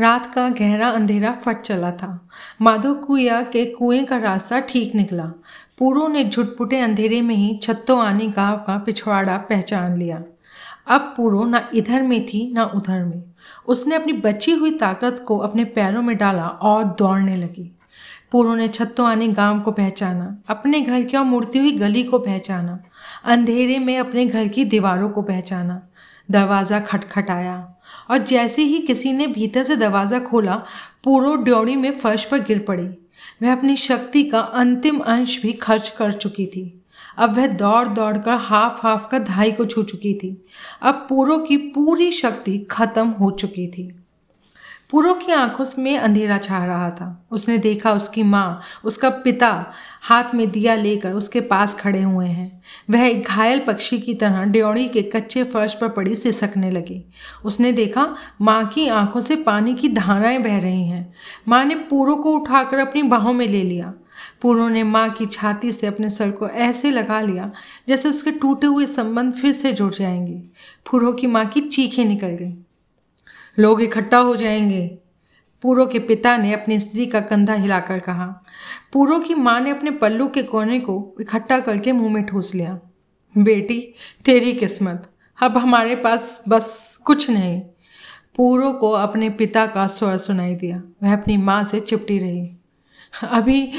रात का गहरा अंधेरा फट चला था। माधो कुया के कुएँ का रास्ता ठीक निकला। पूरो ने झुटपुटे अंधेरे में ही छत्तो आनी गाँव का पिछवाड़ा पहचान लिया। अब पूरो ना इधर में थी, ना उधर में। उसने अपनी बची हुई ताकत को अपने पैरों में डाला और दौड़ने लगी। पूरो ने छत्तो आनी गाँव को पहचाना, अपने घर की और मुड़ती हुई गली को पहचाना, अंधेरे में अपने घर की दीवारों को पहचाना। दरवाज़ा खटखटाया। और जैसे ही किसी ने भीतर से दरवाज़ा खोला पूरो ड्योड़ी में फर्श पर गिर पड़ी। वह अपनी शक्ति का अंतिम अंश भी खर्च कर चुकी थी। अब वह दौड़ दौड़ कर हाफ़ हाफ़ का धाई को छू चुकी थी। अब पूरो की पूरी शक्ति खत्म हो चुकी थी। पूरो की आँखों में अंधेरा छा रहा था। उसने देखा उसकी माँ, उसका पिता हाथ में दिया लेकर उसके पास खड़े हुए हैं। वह एक घायल पक्षी की तरह ड्योड़ी के कच्चे फर्श पर पड़ी सिसकने लगी। उसने देखा माँ की आँखों से पानी की धाराएँ बह रही हैं। माँ ने पूरो को उठाकर अपनी बाहों में ले लिया। पूरो ने माँ की छाती से अपने सर को ऐसे लगा लिया जैसे उसके टूटे हुए संबंध फिर से जुड़ जाएँगे। पूरो की माँ की चीखें निकल गई। लोग इकट्ठा हो जाएँगे। पूरो के पिता ने अपनी स्त्री का कंधा हिलाकर कहा। पूरो की माँ ने अपने पल्लू के कोने को इकट्ठा करके मुँह में ठूस लिया। बेटी, तेरी किस्मत। अब हमारे पास बस कुछ नहीं। पूरो को अपने पिता का स्वर सुनाई दिया। वह अपनी माँ से चिपटी रही। अभी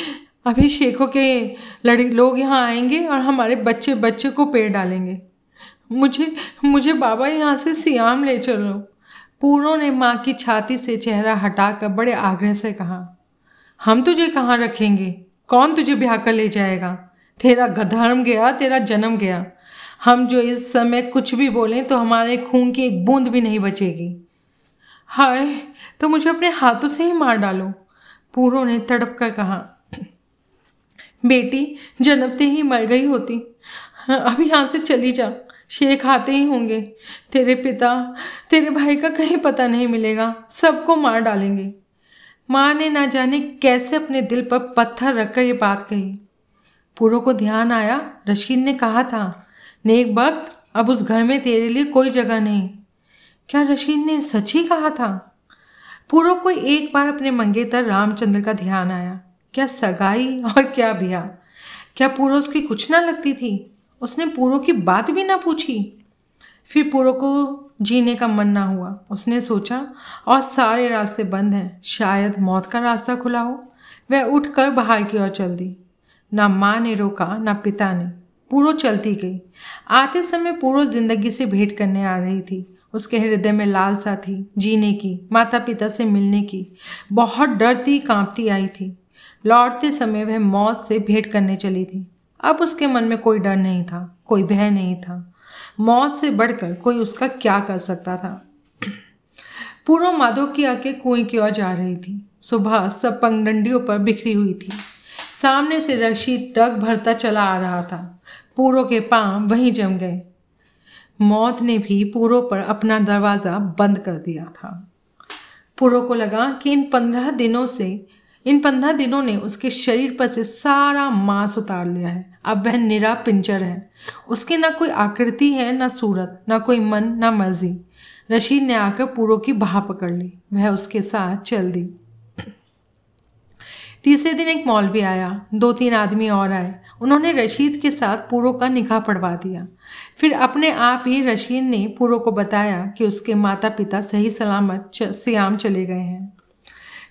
अभी शेखों के लड़े, लोग यहाँ आएँगे और हमारे बच्चे बच्चे को पेड़ डालेंगे। मुझे मुझे बाबा यहाँ से सियाम ले चलो। पूरो ने माँ की छाती से चेहरा हटाकर बड़े आग्रह से कहा, हम तुझे कहाँ रखेंगे? कौन तुझे ब्याह कर ले जाएगा? तेरा धर्म गया, तेरा जन्म गया। हम जो इस समय कुछ भी बोलें तो हमारे खून की एक बूंद भी नहीं बचेगी। हाय तो मुझे अपने हाथों से ही मार डालो। पूरो ने तड़प कर कहा, बेटी, जन्मते ही मर गई होती। अभी यहाँ से चली जा। शेख आते ही होंगे। तेरे पिता, तेरे भाई का कहीं पता नहीं मिलेगा। सबको मार डालेंगे। माँ ने ना जाने कैसे अपने दिल पर पत्थर रखकर ये बात कही। पूरों को ध्यान आया। रशीद ने कहा था, नेक वक्त अब उस घर में तेरे लिए कोई जगह नहीं। क्या रशीद ने सच ही कहा था? पूरो को एक बार अपने मंगेतर रामचंद्र का ध्यान आया। क्या सगाई और क्या ब्याह? क्या पूरो उसकी कुछ ना लगती थी? उसने पूरो की बात भी ना पूछी। फिर पूरो को जीने का मन ना हुआ। उसने सोचा और सारे रास्ते बंद हैं, शायद मौत का रास्ता खुला हो। वह उठकर बाहर की ओर चल दी। ना माँ ने रोका, ना पिता ने। पूरो चलती गई। आते समय पूरो ज़िंदगी से भेंट करने आ रही थी। उसके हृदय में लालसा थी, जीने की माता पिता से मिलने की। बहुत डरती कांपती आई थी। लौटते समय वह मौत से भेंट करने चली थी। अब उसके मन में कोई डर नहीं था, कोई भय नहीं था। मौत से बढ़कर कोई उसका क्या कर सकता था? पूर्व माधव की आके कुएँ की ओर जा रही थी। सुबह सब पंगडंडियों पर बिखरी हुई थी। सामने से रशी ट्रक भरता चला आ रहा था। पूरो के पाँव वहीं जम गए। मौत ने भी पूरो पर अपना दरवाज़ा बंद कर दिया था। पूरो को लगा कि इन पंद्रह दिनों से इन पंद्रह दिनों ने उसके शरीर पर से सारा मांस उतार लिया है। अब वह निरा पिंचर है। उसकी ना कोई आकृति है, ना सूरत, ना कोई मन, ना मर्ज़ी। रशीद ने आकर पूरो की बाह पकड़ ली। वह उसके साथ चल दी। तीसरे दिन एक मौलवी आया। दो तीन आदमी और आए। उन्होंने रशीद के साथ पूरो का निकाह पढ़वा दिया। फिर अपने आप ही रशीद ने पूरो को बताया कि उसके माता पिता सही सलामत सियाम चले गए हैं।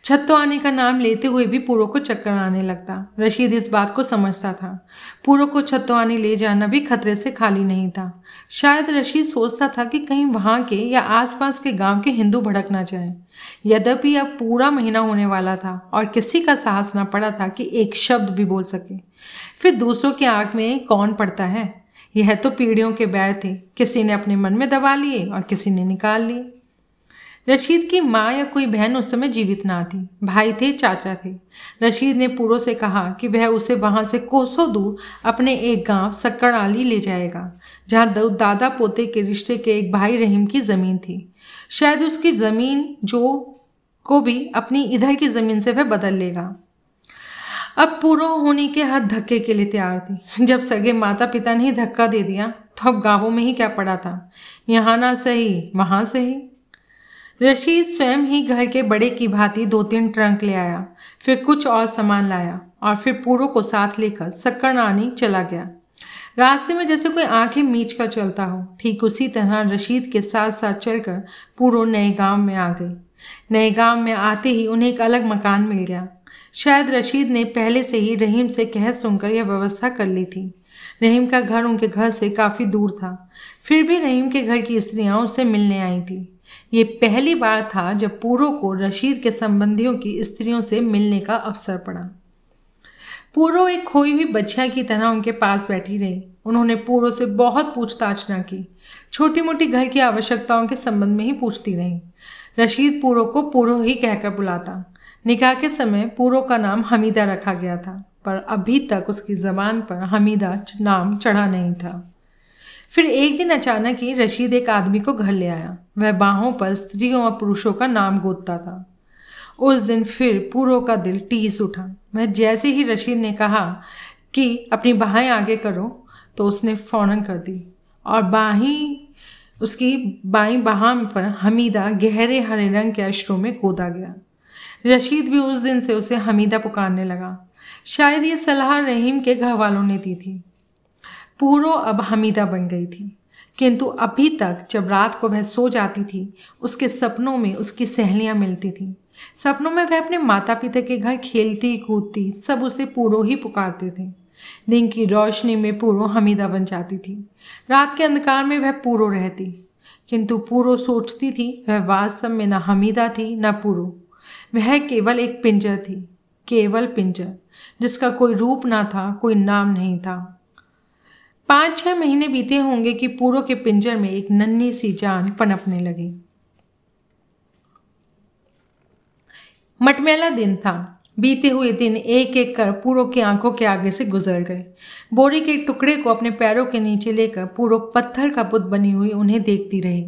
छत्तो आने का नाम लेते हुए भी पूरो को चक्कर आने लगता। रशीद इस बात को समझता था। पूरो को छत्तो आने ले जाना भी खतरे से खाली नहीं था। शायद रशीद सोचता था कि कहीं वहाँ के या आसपास के गाँव के हिंदू भड़क ना जाए। यद्यपि अब पूरा महीना होने वाला था और किसी का साहस ना पड़ा था कि एक शब्द भी बोल सके। फिर दूसरों की आँख में कौन पड़ता है? यह तो पीढ़ियों के बैर थे। किसी ने अपने मन में दबा लिए और किसी ने निकाल लिए। रशीद की माँ या कोई बहन उस समय जीवित ना थी। भाई थे, चाचा थे। रशीद ने पूरो से कहा कि वह उसे वहाँ से कोसों दूर अपने एक गाँव सक्कड़ाली ले जाएगा, जहाँ दादा पोते के रिश्ते के एक भाई रहीम की ज़मीन थी। शायद उसकी ज़मीन, जो को भी अपनी इधर की ज़मीन से वह बदल लेगा। अब पूरो होने के हर धक्के के लिए तैयार थी। जब सगे माता पिता ने धक्का दे दिया तो अब गाँवों में ही क्या पड़ा था? यहाँ ना सही, वहाँ सही। रशीद स्वयं ही घर के बड़े की भांति दो तीन ट्रंक ले आया, फिर कुछ और सामान लाया और फिर पूरों को साथ लेकर सक्कर आनी चला गया। रास्ते में जैसे कोई आँखें मीच कर चलता हो, ठीक उसी तरह रशीद के साथ साथ चलकर पूरो नए गाँव में आ गई। नए गाँव में आते ही उन्हें एक अलग मकान मिल गया। शायद रशीद ने पहले से ही रहीम से कह सुनकर यह व्यवस्था कर ली थी। रहीम का घर उनके घर से काफ़ी दूर था। फिर भी रहीम के घर की स्त्रियाँ उससे मिलने आई थी। ये पहली बार था जब पूरो को रशीद के संबंधियों की स्त्रियों से मिलने का अवसर पड़ा। पूरो एक खोई हुई बच्चिया की तरह उनके पास बैठी रही। उन्होंने पूरो से बहुत पूछताछ न की। छोटी मोटी घर की आवश्यकताओं के संबंध में ही पूछती रही। रशीद पूरो को पूरो ही कहकर बुलाता। निकाह के समय पूरो का नाम हमीदा रखा गया था, पर अभी तक उसकी ज़बान पर हमीदा नाम चढ़ा नहीं था। फिर एक दिन अचानक ही रशीद एक आदमी को घर ले आया। वह बाहों पर स्त्रियों और पुरुषों का नाम गोदता था। उस दिन फिर पूरो का दिल टीस उठा। वह जैसे ही रशीद ने कहा कि अपनी बाहें आगे करो तो उसने फ़ौरन कर दी और बाहीं, उसकी बाई बहा पर हमीदा गहरे हरे रंग के अशरों में गोदा गया। रशीद भी उस दिन से उसे हमीदा पुकारने लगा। शायद ये सलाह रहीम के घर वालों ने दी थी। पूरो अब हमीदा बन गई थी। किंतु अभी तक जब रात को वह सो जाती थी, उसके सपनों में उसकी सहेलियाँ मिलती थीं। सपनों में वह अपने माता पिता के घर खेलती, कूदती, सब उसे पूरो ही पुकारते थे। दिन की रोशनी में पूरो हमीदा बन जाती थी। रात के अंधकार में वह पूरो रहती। किंतु पूरो सोचती थी, वह वास्तव में न हमीदा थी, न पूरो। वह केवल एक पिंजर थी, केवल पिंजर, जिसका कोई रूप ना था, कोई नाम नहीं था। पाँच छः महीने बीते होंगे कि पूरो के पिंजर में एक नन्ही सी जान पनपने लगी। मटमैला दिन था। बीते हुए दिन एक एक कर पूरो की आँखों के आगे से गुजर गए। बोरी के टुकड़े को अपने पैरों के नीचे लेकर पूरो पत्थर का पुत बनी हुई उन्हें देखती रही।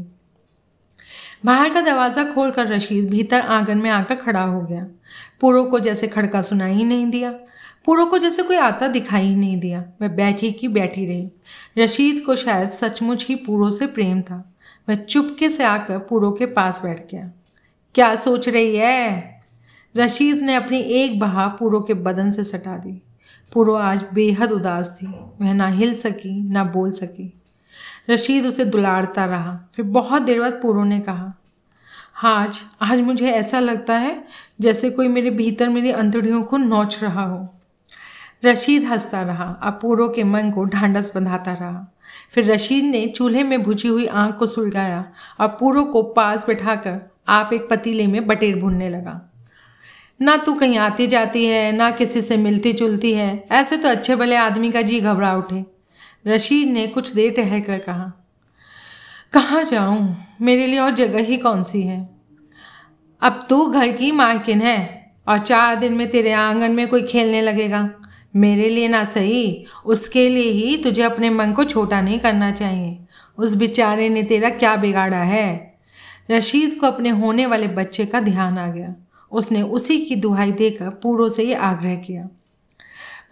बाहर का दरवाज़ा खोलकर रशीद भीतर आँगन में आकर खड़ा हो गया। पूरो को जैसे खड़का सुनाई नहीं दिया। पूरो को जैसे कोई आता दिखाई ही नहीं दिया। वह बैठी की बैठी रही। रशीद को शायद सचमुच ही पूरो से प्रेम था। वह चुपके से आकर पूरो के पास बैठ गया। क्या सोच रही है? रशीद ने अपनी एक बहा पूरो के बदन से सटा दी। पूरो आज बेहद उदास थी। वह ना हिल सकी, ना बोल सकी। रशीद उसे दुलारता रहा। फिर बहुत देर बाद पूरो ने कहा, आज आज मुझे ऐसा लगता है जैसे कोई मेरे भीतर मेरी अंतड़ियों को नोच रहा हो। रशीद हंसता रहा अब पूरो के मन को ढांढस बंधाता रहा। फिर रशीद ने चूल्हे में भुजी हुई आँख को सुलगाया और पूरो को पास बैठाकर आप एक पतीले में बटेर भूनने लगा। ना तू कहीं आती जाती है, ना किसी से मिलती जुलती है, ऐसे तो अच्छे भले आदमी का जी घबरा उठे। रशीद ने कुछ देर ठहर कर कहा, कहाँ जाऊँ? मेरे लिए और जगह ही कौन सी है? अब तू घर की मालकिन है, और चार दिन में तेरे आँगन में कोई खेलने लगेगा। मेरे लिए ना सही, उसके लिए ही तुझे अपने मन को छोटा नहीं करना चाहिए। उस बेचारे ने तेरा क्या बिगाड़ा है? रशीद को अपने होने वाले बच्चे का ध्यान आ गया। उसने उसी की दुहाई देकर पूरो से ये आग्रह किया।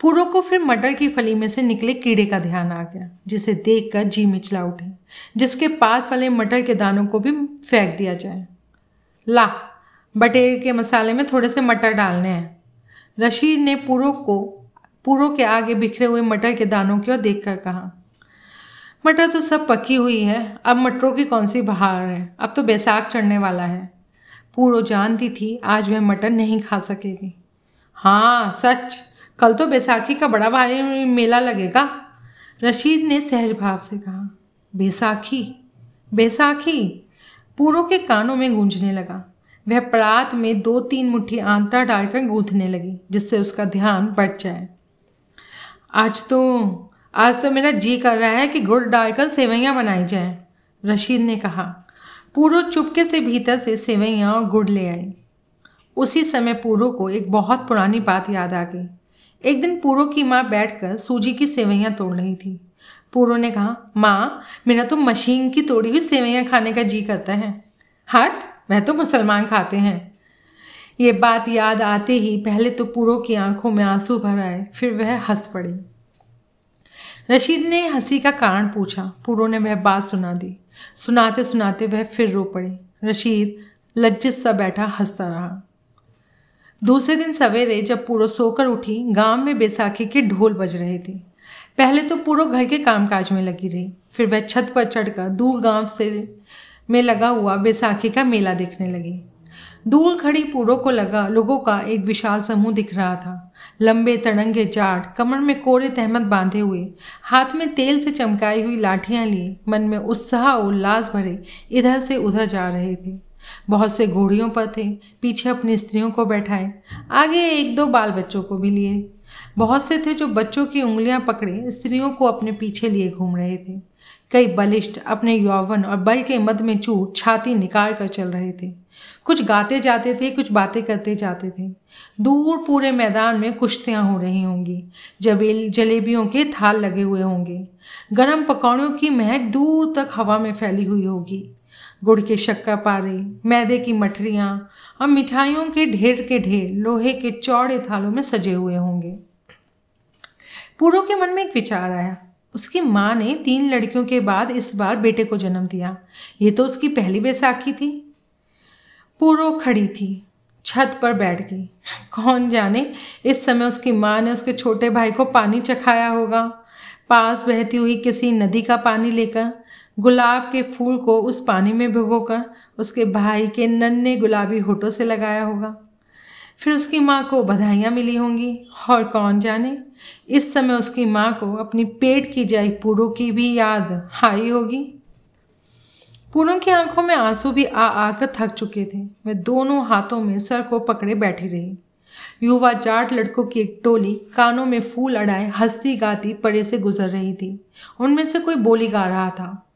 पूरो को फिर मटर की फली में से निकले कीड़े का ध्यान आ गया, जिसे देखकर जी मिचला उठे, जिसके पास वाले मटर के दानों को भी फेंक दिया जाए। ला, बटेर के मसाले में थोड़े से मटर डालने हैं। रशीद ने पूरो को पूरो के आगे बिखरे हुए मटर के दानों की ओर देख कर कहा, मटर तो सब पकी हुई है, अब मटरों की कौन सी बहार है? अब तो बैसाख चढ़ने वाला है पूरो जानती थी, आज वह मटर नहीं खा सकेगी। हाँ सच? कल तो बैसाखी का बड़ा भारी मेला लगेगा रशीद ने सहज भाव से कहा, बैसाखी? बैसाखी? पूरो के कानों में गूंजने लगा। वह परात में दो तीन मुट्ठी आंटा डालकर गूंथने लगी, जिससे उसका ध्यान बढ़ जाए। आज तो आज तो मेरा जी कर रहा है कि गुड़ डालकर सेवैयाँ बनाई जाए, रशीद ने कहा। पूरो चुपके से भीतर से सेवैयाँ और गुड़ ले आई। उसी समय पूरो को एक बहुत पुरानी बात याद आ गई। एक दिन पूरो की माँ बैठकर सूजी की सेवैयाँ तोड़ रही थी। पूरो ने कहा, माँ, मेरा तो मशीन की तोड़ी हुई सेवैयाँ खाने का जी करता है। हट वह तो मुसलमान खाते हैं। ये बात याद आते ही पहले तो पूरो की आँखों में आँसू भर आए, फिर वह हंस पड़ी। रशीद ने हँसी का कारण पूछा। पूरो ने वह बात सुना दी। सुनाते सुनाते वह फिर रो पड़ी। रशीद लज्जित सा बैठा हंसता रहा। दूसरे दिन सवेरे जब पूरो सोकर उठी, गाँव में बैसाखी के ढोल बज रहे थे। पहले तो पूरो घर के कामकाज में लगी रही। फिर वह छत पर चढ़कर दूर गाँव से में लगा हुआ बैसाखी का मेला देखने लगी। दूर खड़ी पूरों को लगा, लोगों का एक विशाल समूह दिख रहा था। लंबे तड़ंगे जाट कमर में कोरे तहमत बांधे हुए, हाथ में तेल से चमकाई हुई लाठियाँ लिए मन में उत्साह और उल्लास भरे, इधर से उधर जा रहे थे। बहुत से घोड़ियों पर थे, पीछे अपनी स्त्रियों को बैठाए, आगे एक दो बाल बच्चों को भी लिए। बहुत से थे जो बच्चों की उंगलियाँ पकड़े, स्त्रियों को अपने पीछे लिए घूम रहे थे। कई बलिष्ठ, अपने यौवन और बल के मद में चूट छाती निकाल कर चल रहे थे। कुछ गाते जाते थे, कुछ बातें करते जाते थे। दूर पूरे मैदान में कुश्तियाँ हो रही होंगी, जबेल, जलेबियों के थाल लगे हुए होंगे। गर्म पकौड़ों की महक दूर तक हवा में फैली हुई होगी। गुड़ के शक्का पारे, मैदे की मठरियाँ और मिठाइयों के ढेर के ढेर, लोहे के चौड़े थालों में सजे हुए होंगे। पूरों के मन में एक विचार आया। उसकी माँ ने तीन लड़कियों के बाद इस बार बेटे को जन्म दिया। ये तो उसकी पहली बैसाखी थी। पूरो खड़ी थी, छत पर बैठ गई। कौन जाने, इस समय उसकी माँ ने उसके छोटे भाई को पानी चखाया होगा। पास बहती हुई किसी नदी का पानी लेकर, गुलाब के फूल को उस पानी में भिगोकर, उसके भाई के नन्हे गुलाबी होठों से लगाया होगा। फिर उसकी माँ को बधाइयाँ मिली होंगी। और कौन जाने, इस समय उसकी माँ को अपनी पेट की जाई पूरों की भी याद आई होगी। पूनम की आँखों में आँसू भी आ आकर थक चुके थे। वह दोनों हाथों में सर को पकड़े बैठी रही। युवा जाट लड़कों की एक टोली कानों में फूल अड़ाए हंसती गाती परे से गुजर रही थी। उनमें से कोई बोली गा रहा था।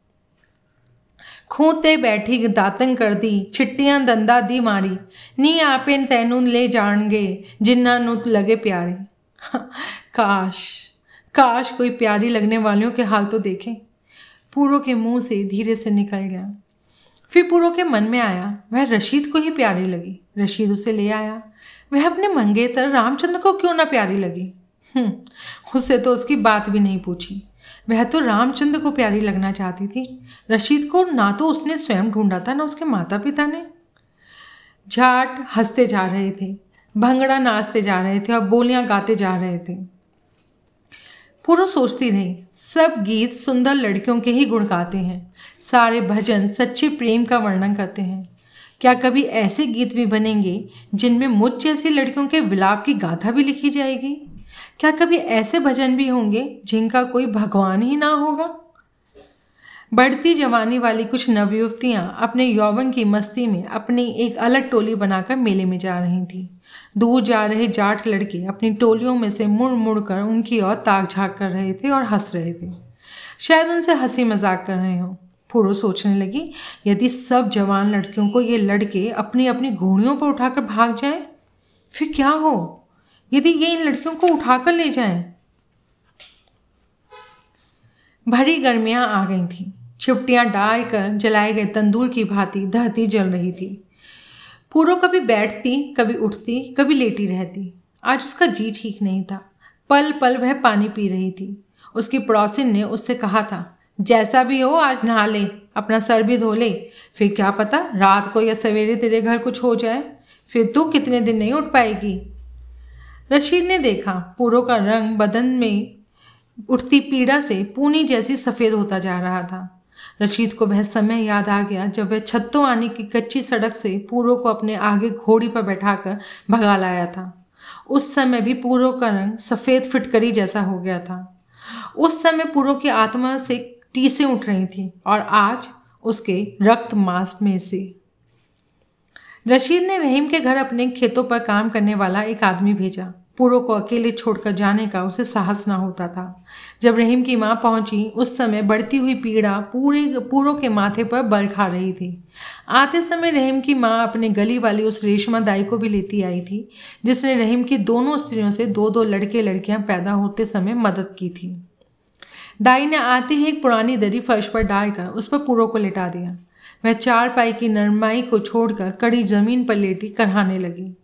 खूते बैठी दातन कर दी, छिट्टियाँ दंदा दी मारी, नी आपे तैनू ले जाणगे, जिन्ना नुत लगे प्यारे। काश काश कोई प्यारी लगने वालों के हाल तो देखें। पूरो के मुँह से धीरे से निकल गया। फिर पूरो के मन में आया वह रशीद को ही प्यारी लगी। रशीद उसे ले आया। वह अपने मंगेतर रामचंद्र को क्यों ना प्यारी लगी? हम्म, उससे तो उसकी बात भी नहीं पूछी। वह तो रामचंद्र को प्यारी लगना चाहती थी। रशीद को ना तो उसने स्वयं ढूंढा था ना उसके माता पिता ने। झाट हँसते जा रहे थे भंगड़ा नाचते जा रहे थे और बोलियाँ गाते जा रहे थे। पूरा सोचती रही। सब गीत सुंदर लड़कियों के ही गुण गाते हैं। सारे भजन सच्चे प्रेम का वर्णन करते हैं। क्या कभी ऐसे गीत भी बनेंगे जिनमें मुझ जैसी लड़कियों के विलाप की गाथा भी लिखी जाएगी? क्या कभी ऐसे भजन भी होंगे जिनका कोई भगवान ही ना होगा? बढ़ती जवानी वाली कुछ नवयुवतियाँ अपने यौवन की मस्ती में अपनी एक अलग टोली बनाकर मेले में जा रही थीं। दूर जा रहे जाट लड़के अपनी टोलियों में से मुड़ मुड़ कर उनकी ओर ताक झाक कर रहे थे और हंस रहे थे। शायद उनसे हँसी मज़ाक कर रहे हों। फूरो सोचने लगी यदि सब जवान लड़कियों को ये लड़के अपनी अपनी घोड़ियों पर उठाकर भाग जाएँ, फिर क्या हो? यदि ये इन लड़कियों को उठाकर ले जाएँ? भरी गर्मियाँ आ गई थीं। छिपटियाँ डालकर जलाए गए तंदूर की भांति धरती जल रही थी। पूरो कभी बैठती, कभी उठती, कभी लेटी रहती। आज उसका जी ठीक नहीं था। पल पल वह पानी पी रही थी। उसकी पड़ोसिन ने उससे कहा था, जैसा भी हो, आज नहा ले, अपना सर भी धो ले। फिर क्या पता, रात को या सवेरे तेरे घर कुछ हो जाए। फिर तू कितने दिन नहीं उठ पाएगी? रशीद ने देखा पूरो का रंग बदन में उठती पीड़ा से पूनी जैसी सफ़ेद होता जा रहा था। रशीद को वह समय याद आ गया जब वह छत्तों आने की कच्ची सड़क से पूरो को अपने आगे घोड़ी पर बैठाकर भगा लाया था। उस समय भी पूरो का रंग सफ़ेद फिटकरी जैसा हो गया था। उस समय पूरो की आत्मा से टीसें उठ रही थी और आज उसके रक्त मांस में से। रशीद ने रहीम के घर अपने खेतों पर काम करने वाला एक आदमी भेजा। पूरो को अकेले छोड़कर जाने का उसे साहस ना होता था। जब रहीम की माँ पहुँची, उस समय बढ़ती हुई पीड़ा पूरे पूरो के माथे पर बल खा रही थी। आते समय रहीम की माँ अपने गली वाली उस रेशमा दाई को भी लेती आई थी, जिसने रहीम की दोनों स्त्रियों से दो दो लड़के लड़कियाँ पैदा होते समय मदद की थी। दाई ने आते ही एक पुरानी दरी फर्श पर डालकर उस पर पूरो को लिटा दिया। वह चार पाई की नरमाई को छोड़कर कड़ी ज़मीन पर लेटी, करहाने लगी।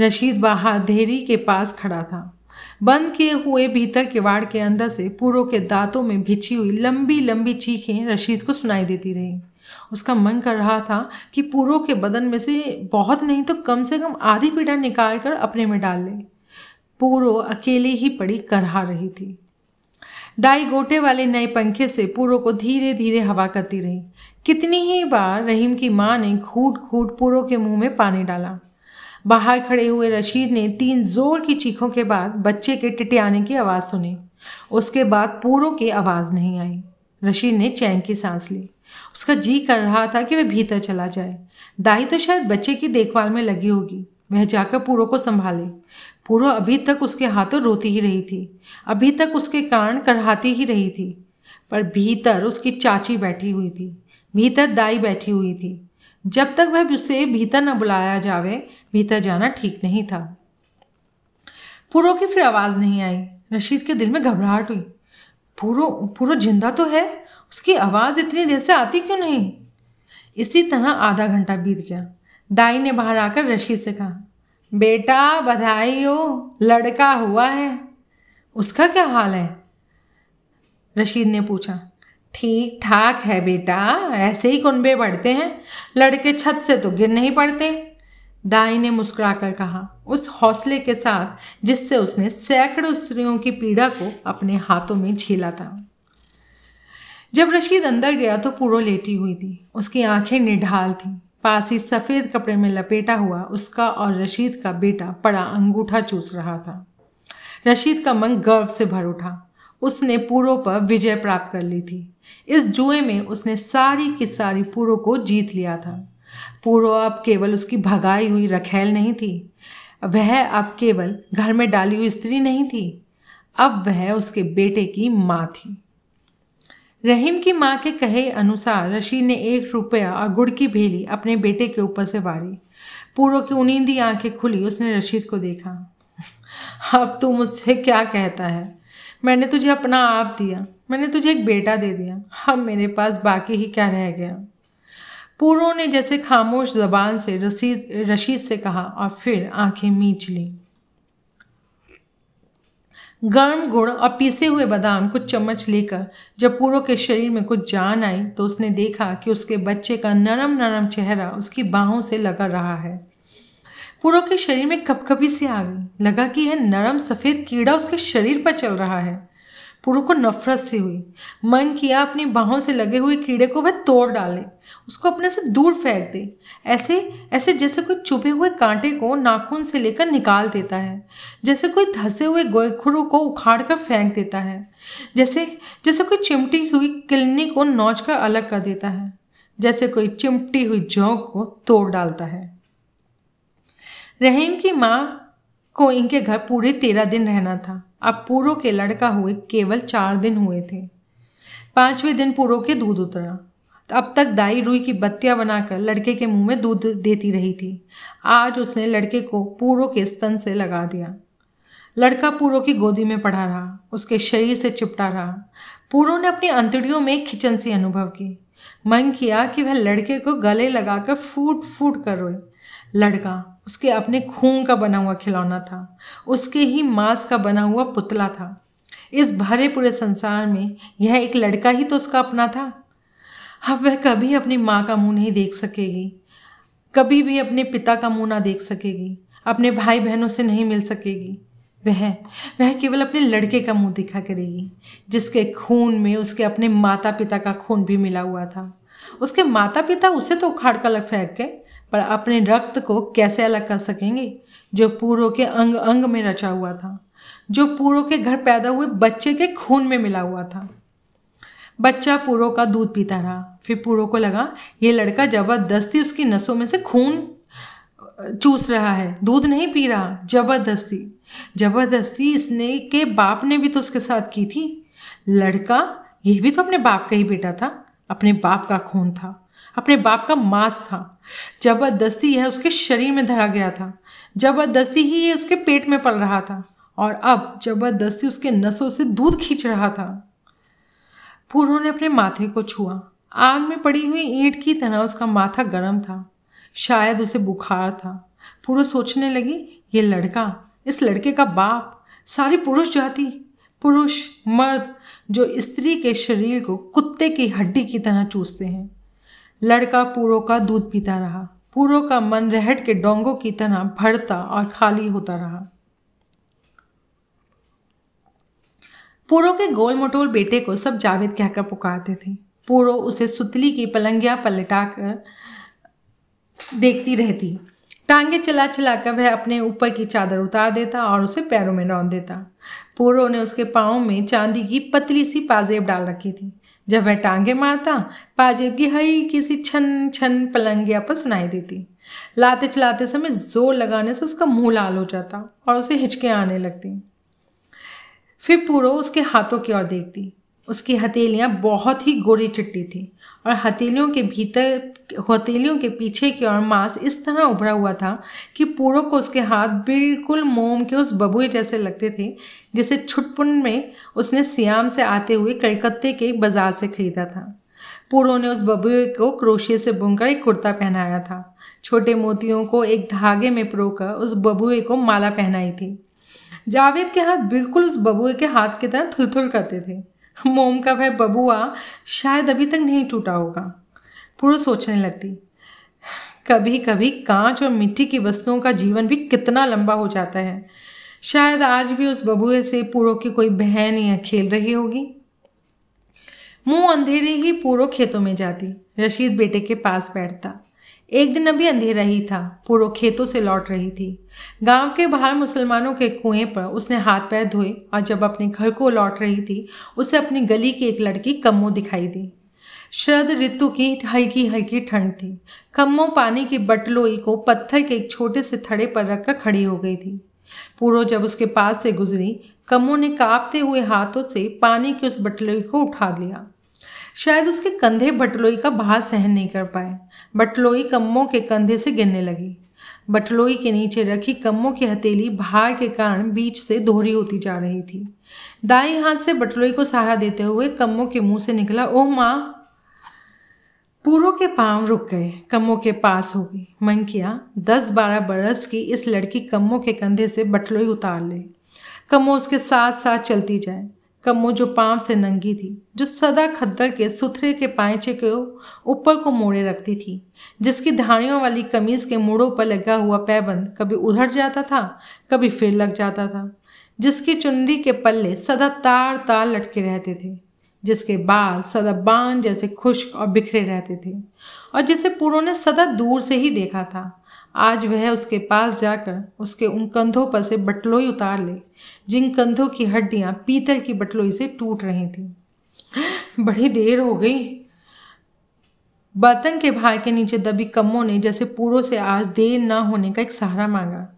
रशीद बाहर धेरी के पास खड़ा था। बंद किए हुए भीतर किवाड़ के अंदर से पूरों के दांतों में भिची हुई लंबी लंबी चीखें रशीद को सुनाई देती रहीं। उसका मन कर रहा था कि पूरो के बदन में से बहुत नहीं तो कम से कम आधी पीड़ा निकाल कर अपने में डाल ले। पूरो अकेले ही पड़ी करहा रही थी। दाई गोटे वाले नए पंखे से पूरो को धीरे धीरे हवा करती रही। कितनी ही बार रहीम की माँ ने घूट घूट पूरो के मुँह में पानी डाला। बाहर खड़े हुए रशीद ने तीन ज़ोर की चीखों के बाद बच्चे के टिटियाने की आवाज़ सुनी। उसके बाद पूरों की आवाज़ नहीं आई। रशीद ने चैन की सांस ली। उसका जी कर रहा था कि वह भीतर चला जाए। दाई तो शायद बच्चे की देखभाल में लगी होगी। वह जाकर पूरो को संभाले। पूरो अभी तक उसके हाथों रोती ही रही थी। अभी तक उसके कारण करहाती ही रही थी। पर भीतर उसकी चाची बैठी हुई थी। भीतर दाई बैठी हुई थी। जब तक वह उसे भीतर न बुलाया जावे भीतर जाना ठीक नहीं था। पूरो की फिर आवाज़ नहीं आई। रशीद के दिल में घबराहट हुई। पूरो पूरो ज़िंदा तो है, उसकी आवाज़ इतनी देर से आती क्यों नहीं? इसी तरह आधा घंटा बीत गया। दाई ने बाहर आकर रशीद से कहा, बेटा बधाई हो लड़का हुआ है। उसका क्या हाल है? रशीद ने पूछा, ठीक ठाक है बेटा, ऐसे ही कुनबे बढ़ते हैं। लड़के छत से तो गिर नहीं पड़ते। दाई ने मुस्कुराकर कहा, उस हौसले के साथ जिससे उसने सैकड़ों स्त्रियों की पीड़ा को अपने हाथों में झेला था। जब रशीद अंदर गया तो पूरो लेटी हुई थी। उसकी आँखें निढाल थीं। पास ही सफ़ेद कपड़े में लपेटा हुआ उसका और रशीद का बेटा पड़ा अंगूठा चूस रहा था। रशीद का मन गर्व से भर उठा। उसने पूरो पर विजय प्राप्त कर ली थी। इस जुए में उसने सारी की सारी पूरो को जीत लिया था। पूरो अब केवल उसकी भगाई हुई रखेल नहीं थी। वह अब केवल घर में डाली हुई स्त्री नहीं थी। अब वह उसके बेटे की माँ थी। रहीम की माँ के कहे अनुसार रशीद ने एक रुपया और गुड़ की भेली अपने बेटे के ऊपर से वारी। पूर्व की उनींदी आँखें खुली, उसने रशीद को देखा। अब तू मुझसे क्या कहता है? मैंने तुझे अपना आप दिया, मैंने तुझे एक बेटा दे दिया। अब मेरे पास बाकी ही क्या रह गया? पूरो ने जैसे खामोश जबान से रसीद, रशीद से कहा और फिर आँखें मीच ली। गर्म गुड़ और पीसे हुए बादाम कुछ चम्मच लेकर जब पूरो के शरीर में कुछ जान आई तो उसने देखा कि उसके बच्चे का नरम नरम चेहरा उसकी बाहों से लगा रहा है। पूरो के शरीर में कपकपी सी आ गई। लगा कि यह नरम सफ़ेद कीड़ा उसके शरीर पर चल रहा है। पूरो को नफरत सी हुई। मन किया अपनी बाहों से लगे हुए कीड़े को वह तोड़ डाले। उसको अपने से दूर फेंक दे। ऐसे ऐसे जैसे कोई चुभे हुए कांटे को नाखून से लेकर निकाल देता है। जैसे कोई धसे हुए गोखुरु को उखाड़ कर फेंक देता है। जैसे जैसे कोई चिमटी हुई किलनी को नोच कर अलग कर देता है। जैसे कोई चिमटी हुई जौक को तोड़ डालता है। रहीम की माँ को इनके घर पूरे तेरह दिन रहना था। अब पूरो के लड़का हुए केवल चार दिन हुए थे। पाँचवें दिन पूरो के दूध उतरा। अब तक दाई रुई की बत्तियाँ बनाकर लड़के के मुँह में दूध देती रही थी। आज उसने लड़के को पूरो के स्तन से लगा दिया। लड़का पूरो की गोदी में पड़ा रहा। उसके शरीर से चिपटा रहा। पूरो ने अपनी अंतड़ियों में खिचन सी अनुभव की। मन किया कि वह लड़के को गले लगाकर फूट फूट कर रोए। लड़का उसके अपने खून का बना हुआ खिलौना था। उसके ही मांस का बना हुआ पुतला था। इस भरे पूरे संसार में यह एक लड़का ही तो उसका अपना था। अब वह कभी अपनी माँ का मुँह नहीं देख सकेगी। कभी भी अपने पिता का मुँह ना देख सकेगी। अपने भाई बहनों से नहीं मिल सकेगी। वह वह केवल अपने लड़के का मुँह दिखा करेगी, जिसके खून में उसके अपने माता पिता का खून भी मिला हुआ था। उसके माता पिता उसे तो उखाड़ का लग फेंक गए। पर अपने रक्त को कैसे अलग कर सकेंगे? जो पूर्व के अंग अंग में रचा हुआ था, जो पूरों के घर पैदा हुए बच्चे के खून में मिला हुआ था। बच्चा पूरों का दूध पीता रहा। फिर पूरों को लगा, ये लड़का ज़बरदस्ती उसकी नसों में से खून चूस रहा है। दूध नहीं पी रहा, ज़बरदस्ती। ज़बरदस्ती इसने के बाप ने भी तो उसके साथ की थी। लड़का, ये भी तो अपने बाप का ही बेटा था। अपने बाप का खून था। अपने बाप का मांस था। ज़बरदस्ती यह उसके शरीर में धरा गया था ज़बरदस्ती ही ये उसके पेट में पल रहा था, और अब ज़बरदस्ती उसके नसों से दूध खींच रहा था पूर्व ने अपने माथे को छुआ। आग में पड़ी हुई ईंट की तरह उसका माथा गर्म था। शायद उसे बुखार था। पूर्व सोचने लगी, ये लड़का, इस लड़के का बाप, सारी पुरुष जाति, पुरुष, मर्द, जो स्त्री के शरीर को कुत्ते की हड्डी की तरह चूसते हैं। लड़का पूरो का दूध पीता रहा। पूरो का मन रहट के डोंगों की तरह भरता और खाली होता रहा। पूरो के गोल मटोल बेटे को सब जावेद कहकर पुकारते थे। पूरो उसे सुतली की पलंगिया पलटाकर देखती रहती। टांगे चला चला कर वह अपने ऊपर की चादर उतार देता और उसे पैरों में रौन देता। पूरो ने उसके पाँव में चांदी की पतली सी पाजेब डाल रखी थी। जब वह टांगे मारता पाजेब की हई किसी छन छन पलंगिया पर सुनाई देती। लाते चलाते समय ज़ोर लगाने से उसका मुँह लाल हो जाता और उसे हिचके आने लगती। फिर पूरो उसके हाथों की ओर देखती। उसकी हथेलियाँ बहुत ही गोरी चिट्टी थी और हथेलियों के भीतर, हथेलियों के पीछे की ओर मांस इस तरह उभरा हुआ था कि पूरो को उसके हाथ बिल्कुल मोम के उस बबुए जैसे लगते थे, जिसे छुटपुन में उसने सियाम से आते हुए कलकत्ते के बाज़ार से खरीदा था। पूरो ने उस बबुए को क्रोशिए से बुनकर एक कुर्ता पहनाया था। छोटे मोतियों को एक धागे में परोकर उस बबुए को माला पहनाई थी। जावेद के हाथ बिल्कुल उस बबुए के हाथ की तरह थुलथुल करते थे। मोम का वह बबुआ शायद अभी तक नहीं टूटा होगा। पूरा सोचने लगती कभी कभी कांच और मिट्टी की वस्तुओं का जीवन भी कितना लंबा हो जाता है। शायद आज भी उस बबुए से पूरो की कोई बहन या खेल रही होगी। मुँह अंधेरे ही पूरो खेतों में जाती, रशीद बेटे के पास बैठता। एक दिन अभी अंधेरा ही था पूरो खेतों से लौट रही थी। गाँव के बाहर मुसलमानों के कुएँ पर उसने हाथ पैर धोए और जब अपने घर को लौट रही थी, उसे अपनी गली की एक लड़की कम्मो दिखाई दी। शरद ऋतु की हल्की हल्की ठंड थी। कम्मो पानी की बटलोई को पत्थर के एक छोटे से थड़े पर रखकर खड़ी हो गई थी। पूरो जब उसके पास से गुजरी, कम्मो ने कांपते हुए हाथों से पानी की उस बटलोई को उठा लिया। शायद उसके कंधे बटलोई का बाहर सहन नहीं कर पाए। बटलोई कम्मों के कंधे से गिरने लगी। बटलोई के नीचे रखी कम्मों की हथेली भार के कारण बीच से दोहरी होती जा रही थी। दाई हाथ से बटलोई को सहारा देते हुए कम्मों के मुँह से निकला, ओह माँ! पूरों के पाँव रुक गए, कम्मों के पास हो गई। मन किया, दस बारह बरस की इस लड़की कम्मों के कंधे से बटलोई उतार ले। कम्मो उसके साथ साथ चलती जाए। कम्मो जो पाँव से नंगी थी, जो सदा खद्दर के, सुथरे के पाइचे के ऊपर को मोड़े रखती थी, जिसकी धाड़ियों वाली कमीज के मोड़ों पर लगा हुआ पैबंद कभी उधर जाता था, कभी फिर लग जाता था, जिसकी चुनरी के पल्ले सदा तार तार लटके रहते थे, जिसके बाल सदा बाँध जैसे खुश्क और बिखरे रहते थे, और जिसे पूरों ने सदा दूर से ही देखा था आज वह उसके पास जाकर उसके उन कंधों पर से बटलोई उतार ले, जिन कंधों की हड्डियाँ पीतल की बटलोई से टूट रही थी। बड़ी देर हो गई। बर्तन के भाई के नीचे दबी कम्मों ने जैसे पूरों से आज देर ना होने का एक सहारा मांगा।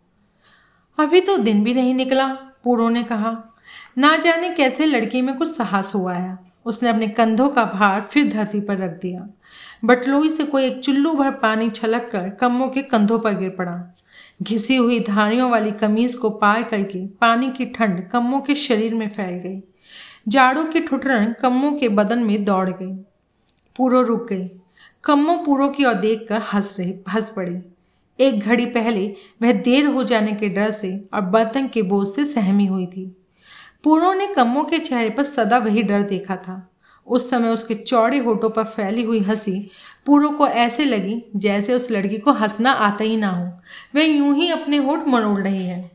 अभी तो दिन भी नहीं निकला, पूरों ने कहा। ना जाने कैसे लड़की में कुछ साहस हुआ है। उसने अपने कंधों का भार फिर धरती पर रख दिया। बटलोई से कोई एक चुल्लू भर पानी छलक कर कम्मों के कंधों पर गिर पड़ा। घिसी हुई धारियों वाली कमीज को पार करके पानी की ठंड कम्मों के शरीर में फैल गई। जाड़ों की ठुठरन कम्मों के बदन में दौड़ गई। पूरो रुक गई। कम्मो पूरो की ओर देख कर हंस रही, हंस पड़ी। एक घड़ी पहले वह देर हो जाने के डर से और बर्तन के बोझ से सहमी हुई थी। पूरो ने कम्मों के चेहरे पर सदा वही डर देखा था। उस समय उसके चौड़े होठों पर फैली हुई हँसी पूरो को ऐसे लगी जैसे उस लड़की को हंसना आता ही ना हो। वह यूँ ही अपने होठ मरोड़ रही है।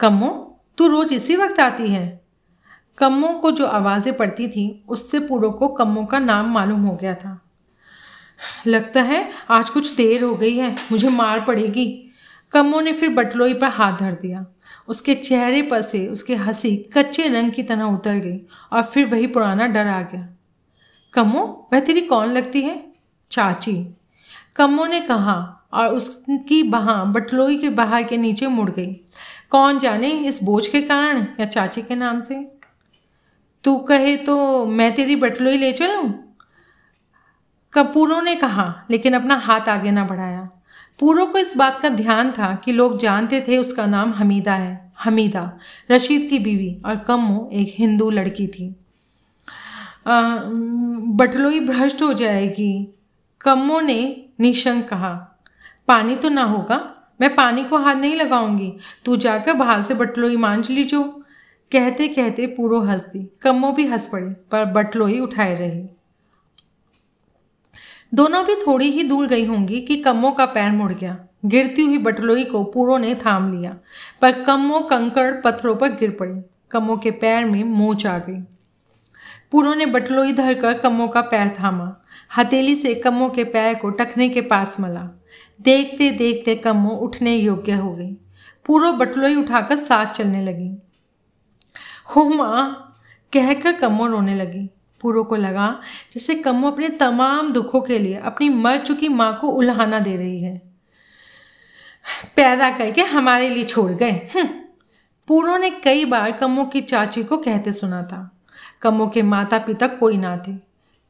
कम्मो, तू रोज इसी वक्त आती है? कम्मो को जो आवाज़ें पड़ती थी, उससे पूरो को कम्मो का नाम मालूम हो गया था। लगता है आज कुछ देर हो गई है, मुझे मार पड़ेगी। कम्मो ने फिर बटलोई पर हाथ धर दिया। उसके चेहरे पर से उसकी हँसी कच्चे रंग की तरह उतर गई और फिर वही पुराना डर आ गया। कमो वह तेरी कौन लगती है? चाची। कमो ने कहा और उसकी बहा बटलोई के बाहर के नीचे मुड़ गई। कौन जाने इस बोझ के कारण या चाची के नाम से? तू कहे तो मैं तेरी बटलोई ले चलूँ? कपूरों ने कहा, लेकिन अपना हाथ आगे ना बढ़ाया। पूरों को इस बात का ध्यान था कि लोग जानते थे उसका नाम हमीदा है, हमीदा, रशीद की बीवी और कम्मो एक हिंदू लड़की थी। बटलोई भ्रष्ट हो जाएगी, कम्मो ने निशंक कहा। पानी तो ना होगा, मैं पानी को हाथ नहीं लगाऊँगी, तू जाकर बाहर से बटलोई मांझ लीजो कहते कहते पूरो हंस दी कम्मो भी हंस पड़ी, पर बटलोई उठाए रही। दोनों भी थोड़ी ही दूर गई होंगी कि कम्मो का पैर मुड़ गया। गिरती हुई बटलोई को पूरो ने थाम लिया, पर कम्मो कंकड़ पत्थरों पर गिर पड़ी। कम्मो के पैर में मोच आ गई। पूरो ने बटलोई धरकर कम्मो का पैर थामा। हथेली से कम्मो के पैर को टखने के पास मला। देखते देखते कम्मो उठने योग्य हो गई। पूरो बटलोई उठाकर साथ चलने लगी। हो माँ, कहकर कम्मो रोने लगी। पूरो को लगा जैसे कम्मो अपने तमाम दुखों के लिए अपनी मर चुकी माँ को उल्हाना दे रही है। पैदा करके हमारे लिए छोड़ गए। हम्म। पूरो ने कई बार कम्मो की चाची को कहते सुना था। कम्मो के माता पिता कोई ना थे।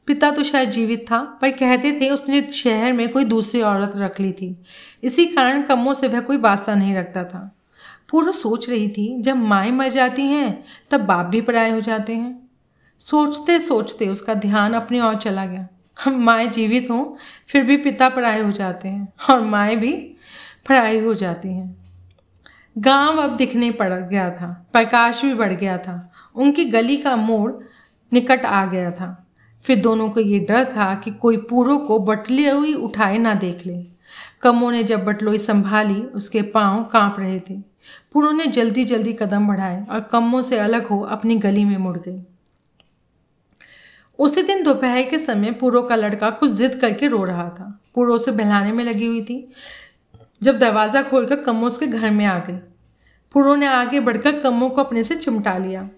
पिता तो शायद जीवित था, पर कहते थे उसने शहर में कोई दूसरी औरत रख ली थी। इसी कारण कम्मों से वह कोई वास्ता नहीं रखता था। पूर्व सोच रही थी, जब माएँ मर जाती हैं, तब बाप भी पराए हो जाते हैं। सोचते सोचते उसका ध्यान अपनी ओर चला गया। माएँ जीवित हों, फिर भी पिता पराए हो जाते हैं और माएँ भी पराई हो जाती हैं। गाँव अब दिखने पड़ गया था, प्रकाश भी बढ़ गया था, उनकी गली का मोड़ निकट आ गया था। फिर दोनों को ये डर था कि कोई पूरो को बटलोई उठाए ना देख ले। कमो ने जब बटलोई संभाली, उसके पाँव काँप रहे थे। पूरो ने जल्दी जल्दी कदम बढ़ाए और कम्मों से अलग हो अपनी गली में मुड़ गई। उसी दिन दोपहर के समय पूरो का लड़का कुछ जिद करके रो रहा था। पूरो उसे बहलाने में लगी हुई थी, जब दरवाज़ा खोलकर कम्मो उसके घर में आ गई। पूरो ने आगे बढ़कर कम्मो को अपने से चिमटा लिया।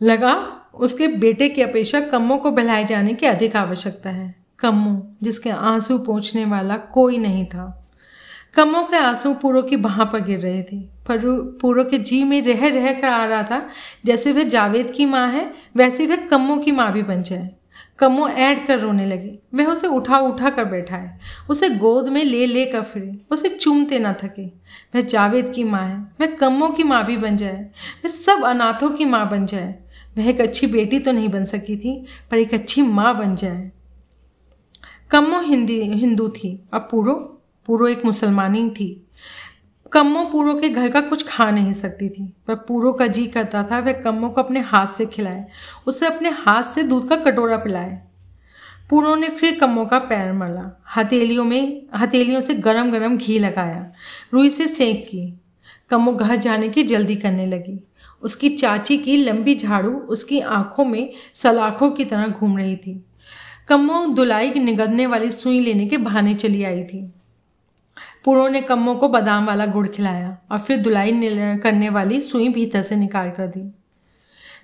लगा उसके बेटे की अपेक्षा कम्मो को बहलाए जाने की अधिक आवश्यकता है। कम्मो जिसके आँसू पहुँचने वाला कोई नहीं था। कम्मो के आँसू पूरो की बाह पर गिर रहे थे, पर पूरो के जी में रह रह कर आ रहा था, जैसे वह जावेद की माँ है, वैसे वह कम्मो की माँ भी बन जाए। कम्मो ऐड कर रोने लगी। वह उसे उठा उठा कर बैठा है। उसे गोद में ले ले कर फिरे। उसे चूमते ना थके। वह जावेद की माँ है। वह कम्मो की माँ भी बन जाए। वह सब अनाथों की माँ बन जाए। वह एक अच्छी बेटी तो नहीं बन सकी थी, पर एक अच्छी माँ बन जाए। कमो हिंदी, हिंदू थी। और पूरो पूरो एक मुसलमानी थी। कम्मो पूरो के घर का कुछ खा नहीं सकती थी। पर पूरो का जी करता था, वह कम्मो को अपने हाथ से खिलाए, उसे अपने हाथ से दूध का कटोरा पिलाए। पूरो ने फिर कम्मो का पैर मला, हथेलियों में, हथेलियों से गरम गरम घी लगाया, रुई से सेंक की। कम्मो घर जाने की जल्दी करने लगी। उसकी चाची की लंबी झाड़ू उसकी आँखों में सलाखों की तरह घूम रही थी। कम्मो दुलाई निगदने वाली सुई लेने के बहाने चली आई थी। पुरों ने कम्मो को बादाम वाला गुड़ खिलाया और फिर धुलाई करने वाली सुई भीतर से निकाल कर दी।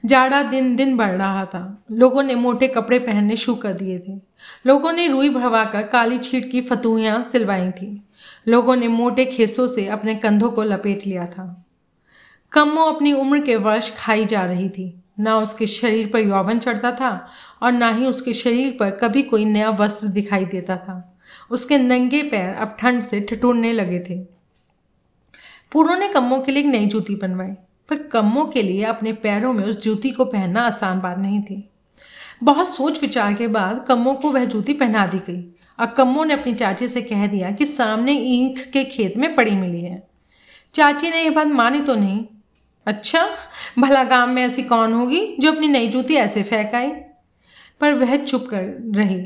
जाड़ा दिन दिन बढ़ रहा था। लोगों ने मोटे कपड़े पहनने शुरू कर दिए थे। लोगों ने रुई भरवा कर काली छीट की फतुहियाँ सिलवाई थी। लोगों ने मोटे खेसों से अपने कंधों को लपेट लिया था। कम्मो अपनी उम्र के वर्ष खाई जा रही थी। ना उसके शरीर पर यौवन चढ़ता था और ना ही उसके शरीर पर कभी कोई नया वस्त्र दिखाई देता था। उसके नंगे पैर अब ठंड से ठिठुरने लगे थे। पूरों ने कम्मो के लिए एक नई जूती बनवाई, पर कम्मो के लिए अपने पैरों में उस जूती को पहनना आसान बात नहीं थी। बहुत सोच विचार के बाद कम्मो को वह जूती पहना दी गई, और कम्मो ने अपनी चाची से कह दिया कि सामने ईंख के खेत में पड़ी मिली है। चाची ने यह बात मानी तो नहीं। अच्छा भला गाँव में ऐसी कौन होगी जो अपनी नई जूती ऐसे फेंक आई? पर वह चुप कर रही,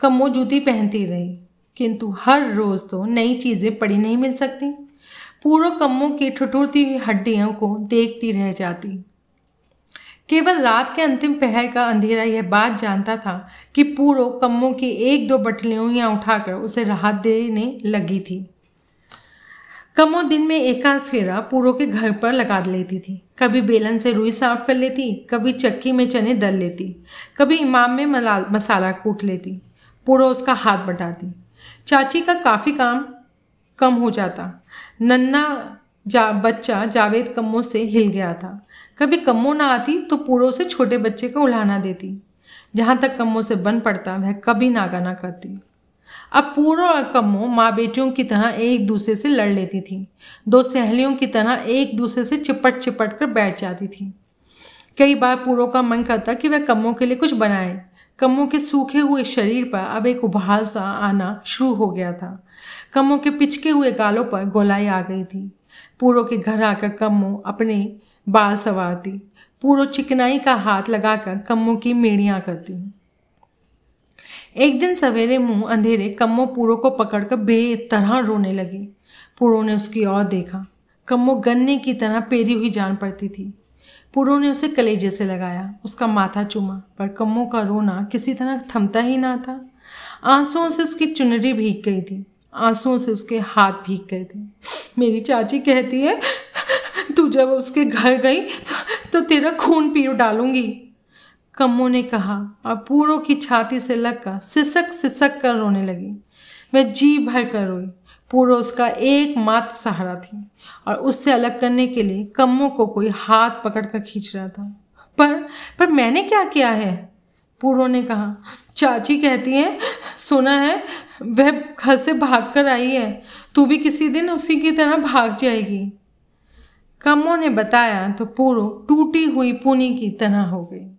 कम्मो जूती पहनती रही। किंतु हर रोज़ तो नई चीज़ें पड़ी नहीं मिल सकती। पूरो कम्मो की ठुठुरती हुई हड्डियों को देखती रह जाती। केवल रात के अंतिम पहल का अंधेरा यह बात जानता था कि पूरो कम्मो की एक दो बटलियों उठाकर उसे राहत देने लगी थी। कमो दिन में एक आध फेरा पूरों के घर पर लगा लेती थी। कभी बेलन से रुई साफ़ कर लेती, कभी चक्की में चने दल लेती, कभी इमाम में मसाला कूट लेती। पूरा उसका हाथ बटाती। चाची का काफ़ी काम कम हो जाता। नन्ना जा, बच्चा जावेद कम्मो से हिल गया था। कभी कम्मो ना आती तो पूरो से छोटे बच्चे को उलाना देती। जहाँ तक कम्मो से बन पड़ता, वह कभी नागा ना करती। अब पूरा और कम्मो माँ बेटियों की तरह एक दूसरे से लड़ लेती थी। दो सहेलियों की तरह एक दूसरे से चिपट चिपट कर बैठ जाती थी। कई बार पूरों का मन करता कि वह कम्मों के लिए कुछ बनाए। कम्मों के सूखे हुए शरीर पर अब एक उभार सा आना शुरू हो गया था। कम्मों के पिचके हुए गालों पर गोलाई आ गई थी। पूरों के घर आकर कम्मो अपने बाल सवारती, पूरो चिकनाई का हाथ लगाकर कम्मों की मेड़ियाँ करती। एक दिन सवेरे मुँह अंधेरे कम्मो पूरो को पकड़कर बेतरह रोने लगी। पूरो ने उसकी ओर देखा। कम्मो गन्ने की तरह पेरी हुई जान पड़ती थी। पूरो ने उसे कलेजे से लगाया उसका माथा चूमा पर कम्मो का रोना किसी तरह थमता ही ना था। आंसुओं से उसकी चुनरी भीग गई थी आंसुओं से उसके हाथ भीग गए थे। मेरी चाची कहती है तू जब उसके घर गई तो, तो तेरा खून पी डालूँगी। कम्मो ने कहा और पूरों की छाती से लगकर सिसक सिसक कर रोने लगी। वह जी भर कर रोई। पूरो उसका एक मात्र सहारा थी और उससे अलग करने के लिए कम्मो को कोई हाथ पकड़ कर खींच रहा था। पर पर मैंने क्या किया है? पूर्व ने कहा, चाची कहती है, सुना है, वह घर से भाग कर आई है। तू भी किसी दिन उसी की तरह भाग जाएगी। कम्मो ने बताया तो पूरो टूटी हुई पुनी की तरह हो गई।